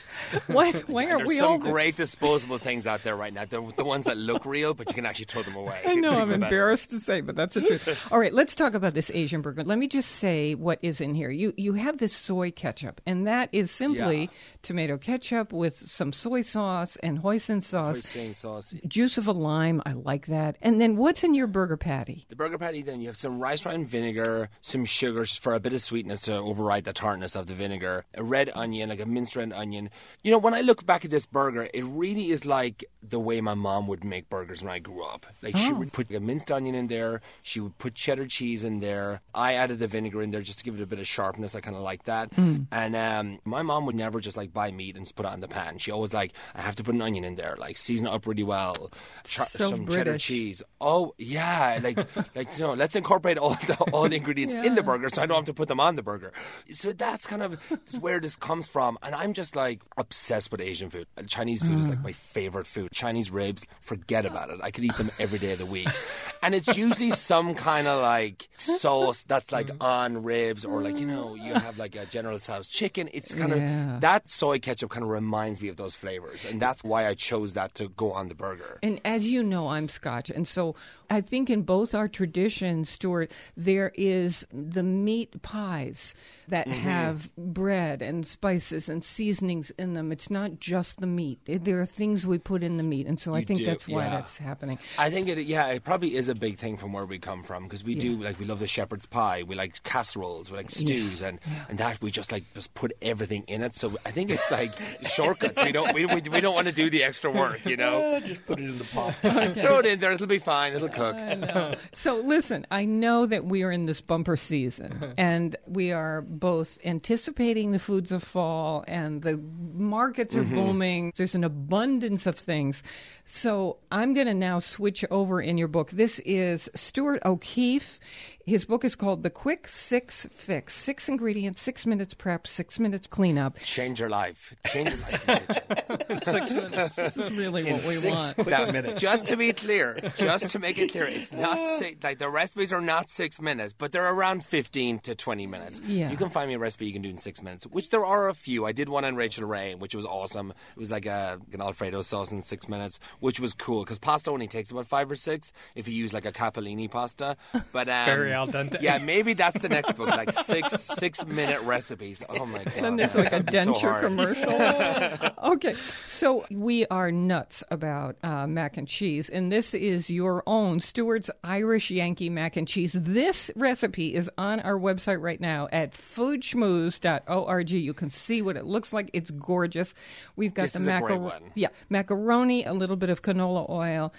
Why, (laughs) why aren't There's we some all? great disposable things out there right now. They're the ones that look real, but you can actually throw them away. (laughs) I know I'm even better. embarrassed to say, but that's the truth. All right, let's talk about this Asian burger. Let me just say what is in here. You you have this soy ketchup, and that is simply Yeah. tomato ketchup with some soy sauce and hoisin sauce. Hoisin sauce. Juice of a lime, I like that. And then what's in your burger patty? The burger patty, then you have some rice wine vinegar, some sugar for a bit of sweetness to override the tartness of the vinegar, a red onion, like a minced red onion. You know, when I look back at this burger, it really is like the way my mom would make burgers when I grew up. Like she would put a minced onion in there, she would put cheddar cheese in there. I added the vinegar in there just just to give it a bit of sharpness. I kind of like that. Mm. And um, my mom would never just like buy meat and just put it on the pan. She always like, I have to put an onion in there, like season it up really well, char- So some cheddar cheese. Oh yeah, like (laughs) like you know, let's incorporate all the all the ingredients in the burger, so I don't have to put them on the burger. So that's kind of where this comes from. And I'm just like obsessed with Asian food. Chinese food is like mm. my favorite food. Chinese ribs, forget about it. I could eat them every day of the week. (laughs) And it's usually some kind of like sauce that's like mm. on ribs, or like you know, you mm. have like a General Tso's chicken. It's kind Yeah. of that soy ketchup kind of reminds me of those flavors, and that's why I chose that to go on the burger. And as you know, I'm Scotch. And so I think in both our traditions, Stuart, there is the meat pies that Mm-hmm. have bread and spices and seasonings in them. It's not just the meat, It- there are things we put in the meat. And so I think do, that's why yeah. that's happening. I think it, yeah, it probably is a big thing from where we come from because we do like we love the shepherd's pie, we like casseroles, we like stews, and and that we just like just put everything in it. So I think it's like (laughs) shortcuts. We don't we, we, we don't want to do the extra work, you know. (laughs) Just put it in the pot. (laughs) Throw it in there; it'll be fine. It'll cook. So listen, I know that we are in this bumper season and we are both anticipating the foods of fall and the markets are mm-hmm. booming. There's an abundance of things. So I'm going to now switch over in your book. This is Stuart O'Keefe. His book is called The Quick Six Fix. Six ingredients, six minutes prep, six minutes cleanup. Change your life. Change your life. in the kitchen. Six minutes. This is really In what we six want. quick Now, minutes. Just to be clear, just to make it clear, it's not uh. six, like the recipes are not six minutes, but they're around fifteen to twenty minutes. Yeah. you can find me a recipe you can do in six minutes, which there are a few. I did one on Rachael Ray, which was awesome. It was like a, an Alfredo sauce in six minutes, which was cool because pasta only takes about five or six if you use like a capellini pasta. But um, Very al dente. Yeah, maybe that's the next book, like (laughs) six six minute recipes. Oh my god, Then there's like a That'd so denture commercial. (laughs) okay, so we are nuts about uh, mac and cheese, and this is your own Stuart's Irish Yankee mac and cheese. This recipe is on our website right now at foodschmooze.org. You can see what it looks like. It's gorgeous. We've got This the is a great macaroni. Yeah, macaroni, a little bit of canola oil,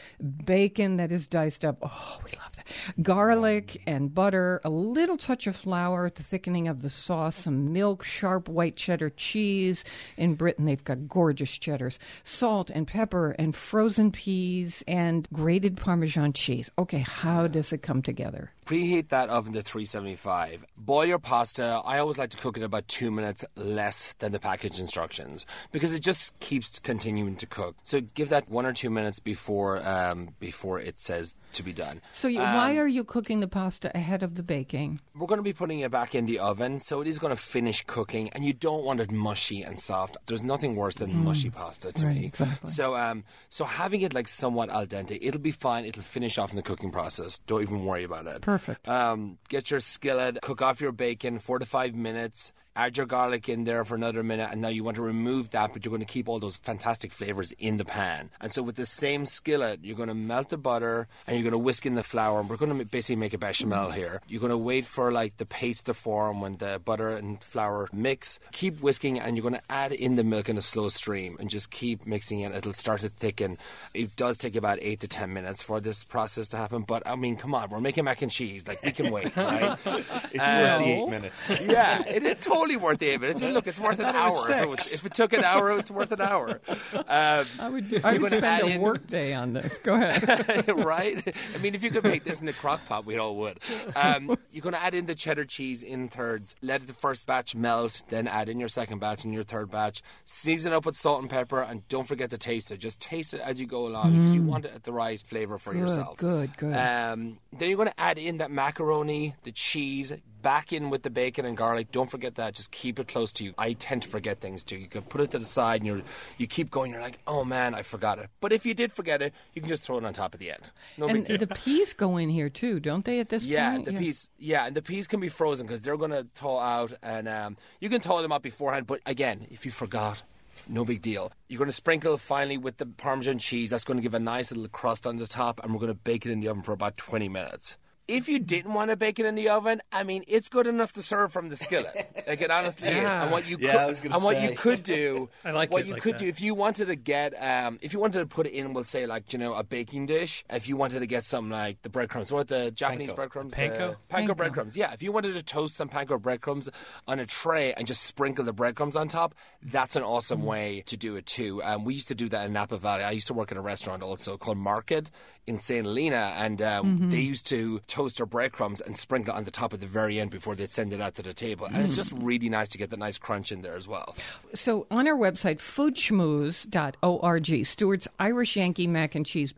bacon that is diced up. Oh, we love that. Garlic and butter, a little touch of flour, the thickening of the sauce, some milk, sharp white cheddar cheese. In Britain, they've got gorgeous cheddars, salt and pepper, and frozen peas, and grated Parmesan cheese. Okay, how does it come together? Preheat that oven to 375. Boil your pasta. I always like to cook it about two minutes less than the package instructions because it just keeps continuing to cook. So give that one or two minutes before um, before it says to be done. So, you, why are you cooking the pasta ahead of the baking? We're going to be putting it back in the oven, so it is going to finish cooking, and you don't want it mushy and soft. There's nothing worse than mushy pasta to Right, me. exactly. So, um, so having it like somewhat al dente, it'll be fine. It'll finish off in the cooking process. Don't even worry about it. Perfect. Um, get your skillet, cook off your bacon, four to five minutes. Add your garlic in there for another minute, and now you want to remove that, but you're going to keep all those fantastic flavors in the pan. And so, with the same skillet, you're going to melt the butter and you're going to whisk in the flour. And we're going to basically make a bechamel here. You're going to wait for like the paste to form when the butter and flour mix. Keep whisking, and you're going to add in the milk in a slow stream, and just keep mixing it. It'll start to thicken. It does take about eight to ten minutes for this process to happen, but I mean, come on, we're making mac and cheese. Like we can wait, right? (laughs) It's worth the eight um, minutes. yeah, it is totally worth the eight minutes. I mean, look, it's worth an hour. If it, was, if it took an hour, it's worth an hour. (laughs) Um, I would, I You're would spend a in- work day on this. Go ahead. (laughs) right? I mean, if you could make this in the crock pot, we all would. Um, you're going to add in the cheddar cheese in thirds. Let the first batch melt, then add in your second batch and your third batch. Season up with salt and pepper, and don't forget to taste it. Just taste it as you go along because you want it at the right flavor for Good, yourself. good, good. Um, then you're going to add in that macaroni, the cheese, back in with the bacon and garlic. Don't forget that. Just keep it close to you. I tend to forget things too. You can put it to the side and you're, you keep going. You're like, oh man, I forgot it. But if you did forget it, you can just throw it on top at the end. No and big deal. the peas go in here too, don't they? At this point? yeah, point, the peas. Yeah, and the peas can be frozen because they're going to thaw out, and um, you can thaw them out beforehand. But again, if you forgot, no big deal. You're going to sprinkle finally with the Parmesan cheese. That's going to give a nice little crust on the top, and we're going to bake it in the oven for about 20 minutes. If you didn't want to bake it in the oven, I mean, it's good enough to serve from the skillet. Like it honestly is. And what you Yeah, could, I was gonna what you could do, (laughs) I like what it you like could that. do if you wanted to get, um, if you wanted to put it in, we'll say like you know a baking dish. If you wanted to get some like the breadcrumbs, what the Japanese Panko. breadcrumbs, Panko? the panko Panko. breadcrumbs. Yeah, if you wanted to toast some panko breadcrumbs on a tray and just sprinkle the breadcrumbs on top, that's an awesome Mm. way to do it too. Um, we used to do that in Napa Valley. I used to work in a restaurant also called Market in St. Helena, and um, Mm-hmm. they used to toast their breadcrumbs and sprinkle it on the top at the very end before they'd send it out to the table. And Mm. it's just really nice to get that nice crunch in there as well. So on our website, foodschmooze.org, Stuart's Irish Yankee mac and cheese.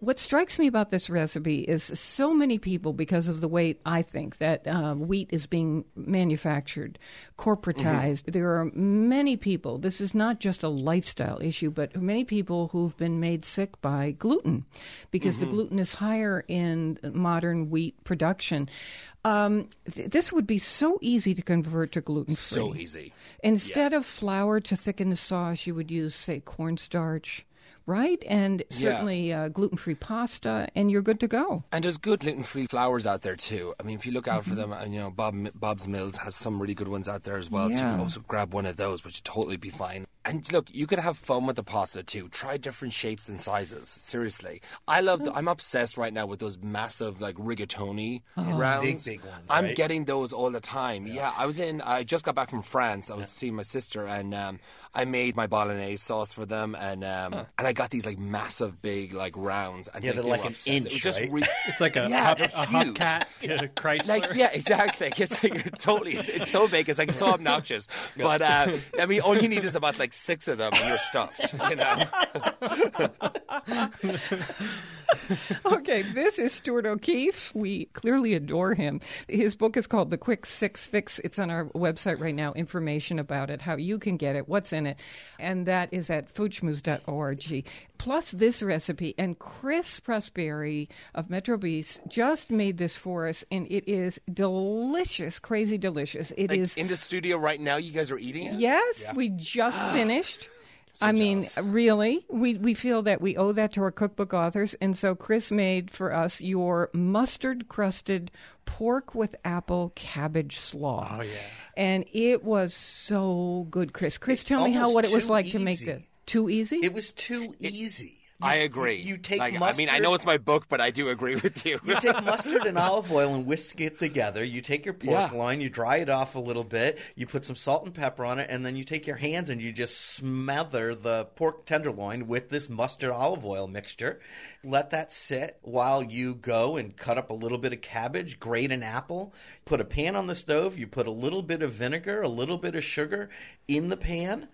What strikes me about this recipe is so many people, because of the way I think that um, wheat is being manufactured, corporatized, there are many people, this is not just a lifestyle issue, but many people who've been made sick by gluten because the gluten is higher in modern wheat production. Um, th- this would be so easy to convert to gluten free. So easy. Instead of flour to thicken the sauce, you would use, say, cornstarch, right? And certainly uh, gluten free pasta, and you're good to go. And there's good gluten-free flours out there too. I mean, if you look out for Mm-hmm. them, and you know, Bob Bob's Mills has some really good ones out there as well. So you can also grab one of those, which would totally be fine. And look, you could have fun with the pasta too. Try different shapes and sizes. Seriously, I love. The, I'm obsessed right now with those massive like rigatoni Oh. rounds. Big, big ones, I'm right? getting those all the time. Yeah. I was in. I just got back from France. I was seeing my sister, and um, I made my bolognese sauce for them, and um, and I got these like massive, big like rounds. And Yeah, they, they're like were an obsessed. It was inch, just right? re- (laughs) It's like a, Yeah, hub, they're a huge. hubcat to Chrysler. like yeah, exactly. (laughs) It's like totally. It's, it's so big. It's like so obnoxious. (laughs) But uh, I mean, all you need is about like six of them, and you're stuffed. You know. (laughs) okay, this is Stuart O'Keefe. We clearly adore him. His book is called The Quick Six Fix. It's on our website right now, information about it, how you can get it, what's in it, and that is at foodschmooze.org. Plus this recipe, and Chris Prosperi of Metro Bis just made this for us, and it is delicious, crazy delicious. It is. Like in the studio right now, you guys are eating it. Yes, we just (gasps) finished. I mean, really, we we feel that we owe that to our cookbook authors, and so Chris made for us your mustard crusted pork with apple cabbage slaw. Oh yeah, and it was so good, Chris. Chris, tell me how what it was like to make it. Too easy. It was too easy. You- I agree. You, you take Like, mustard. I mean, I know it's my book, but I do agree with you. You take (laughs) mustard and olive oil and whisk it together. You take your pork Yeah. loin, you dry it off a little bit, you put some salt and pepper on it, and then you take your hands and you just smother the pork tenderloin with this mustard olive oil mixture. Let that sit while you go and cut up a little bit of cabbage, grate an apple, put a pan on the stove, you put a little bit of vinegar, a little bit of sugar in the pan,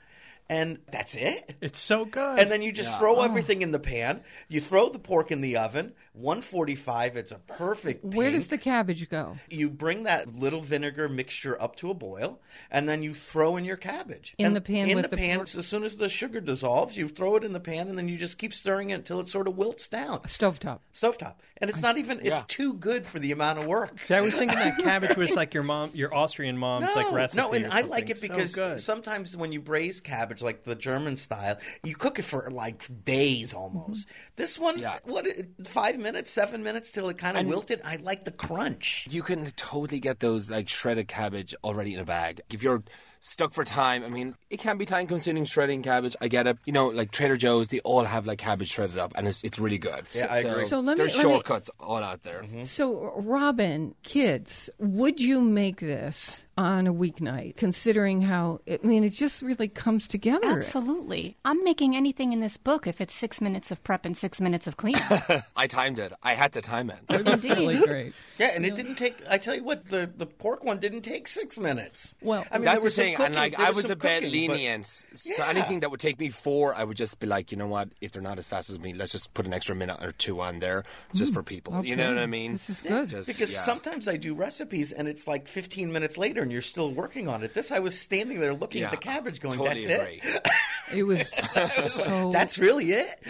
and that's it. it's so good. And then you just throw oh. everything in the pan. You throw the pork in the oven. 145. It's a perfect. Where does the cabbage go? You bring that little vinegar mixture up to a boil, and then you throw in your cabbage In And the pan In with the, the pan, pork? as soon as the sugar dissolves, you throw it in the pan, and then you just keep stirring it until it sort of wilts down. Stovetop. Stovetop, and it's not even. It's Yeah. too good for the amount of work. See, I was thinking that (laughs) cabbage was like your mom, your Austrian mom's like recipe. No, and I like it because so sometimes when you braise cabbage, like the German style, you cook it for like days almost. Mm-hmm. This one, Yeah. what, five minutes, seven minutes till it kind of wilted? I like the crunch. You can totally get those like shredded cabbage already in a bag. If you're stuck for time, I mean, it can be time consuming shredding cabbage. I get it. You know, like Trader Joe's, they all have like cabbage shredded up, and it's it's really good. Yeah, I agree. So let me- there's let me- shortcuts all out there. Mm-hmm. So, Robin, kids, would you make this on a weeknight, considering how, I mean, it just really comes together? Absolutely. I'm making anything in this book if it's six minutes of prep and six minutes of cleanup. (laughs) I timed it. I had to time it. It was really great. Yeah, and it didn't take. I tell you what, the the pork one didn't take six minutes. Well, I mean, That's there the was some thing, cooking- and like I was was a bit cooking, but- lenient. So Yeah. anything that would take me four, I would just be like, you know what? If they're not as fast as me, let's just put an extra minute or two on there, just mm. for people. You know what I mean? This is good. Just, Because yeah. sometimes I do recipes and it's like 15 minutes later and you're still working on it. This, I was standing there looking yeah, at the cabbage going, totally that's agree. it. It was (laughs) so. That's really it.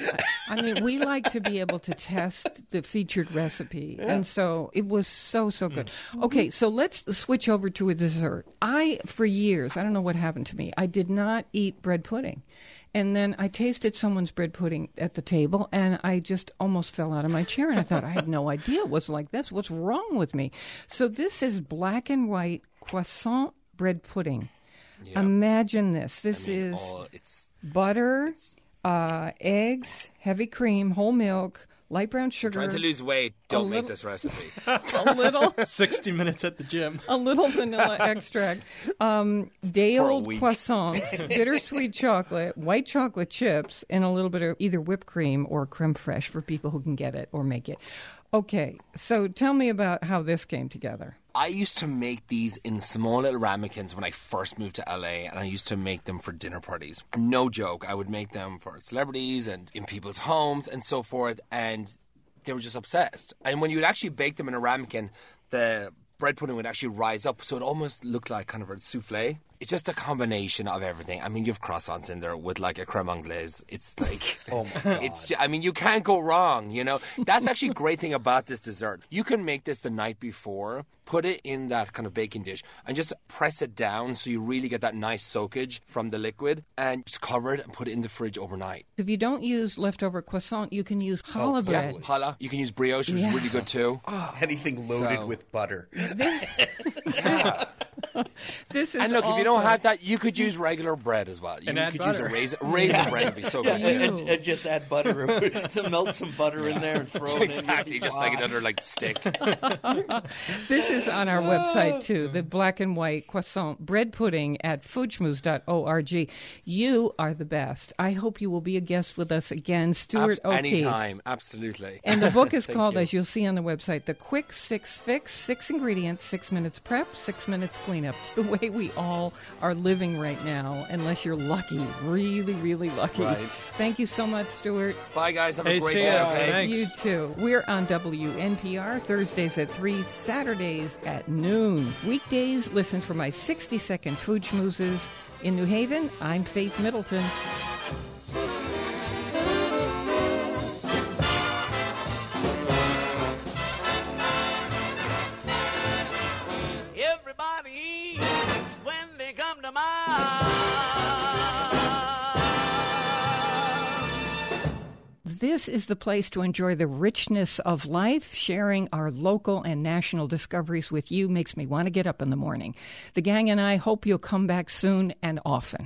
I mean, we like to be able to test the featured recipe, and so it was so so mm. good. Okay, mm-hmm. so let's switch over to a dessert. I, for years, I don't know what happened to me. I did not eat bread pudding. And then I tasted someone's bread pudding at the table, and I just almost fell out of my chair. And I thought, I had no (laughs) idea it was like this. What's wrong with me? So, this is black and white croissant bread pudding. Imagine this. This is Oh, it's butter, uh, eggs, heavy cream, whole milk, light brown sugar, trying to lose weight. Don't make this recipe. (laughs) a little, (laughs) 60 minutes at the gym. (laughs) a little vanilla extract, um, day For old week. croissants, bittersweet chocolate, white chocolate chips, and a little bit of either whipped cream or creme fraiche for people who can get it or make it. Okay, so tell me about how this came together. I used to make these in small little ramekins when I first moved to LA, and I used to make them for dinner parties. No joke, I would make them for celebrities and in people's homes and so forth, and they were just obsessed. And when you would actually bake them in a ramekin, the bread pudding would actually rise up, so it almost looked like kind of a souffle. It's just a combination of everything. I mean, you have croissants in there with like a creme anglaise. It's like, (laughs) Oh my (laughs) god. it's. ju- I mean, you can't go wrong. You know, that's actually a great thing about this dessert. You can make this the night before, put it in that kind of baking dish, and just press it down so you really get that nice soakage from the liquid, and just cover it and put it in the fridge overnight. If you don't use leftover croissant, you can use Oh, challah bread. Challah, you can use brioche, which is really good too. Anything loaded So- with butter. (laughs) (laughs) This is And look, if you don't have that, you could use regular bread as well. You And add could use a butter. raisin, raisin bread would be so Yeah, good and, and just add butter, (laughs) some melt some butter in there and throw it in. Exactly, just like another like stick. (laughs) This is on our website too, the black and white croissant bread pudding at foodschmooze.org. You are the best. I hope you will be a guest with us again, Stuart Abs- O'Keefe. anytime, absolutely. And the book is called, you. as you'll see on the website, The Quick Six Fix Six Ingredients, Six Minutes Prep, Six Minutes Cleanup. It's the way we all are living right now, unless you're lucky, really, really lucky. Right. Thank you so much, Stuart. Bye, guys. Have Hey, a great day. Okay. Thanks. You too. We're on WNPR Thursdays at 3, Saturdays at noon. Weekdays, listen for my 60 second food schmoozes. In New Haven, I'm Faith Middleton. Come to mind. This is the place to enjoy the richness of life. Sharing our local and national discoveries with you makes me want to get up in the morning. The gang and I hope you'll come back soon and often.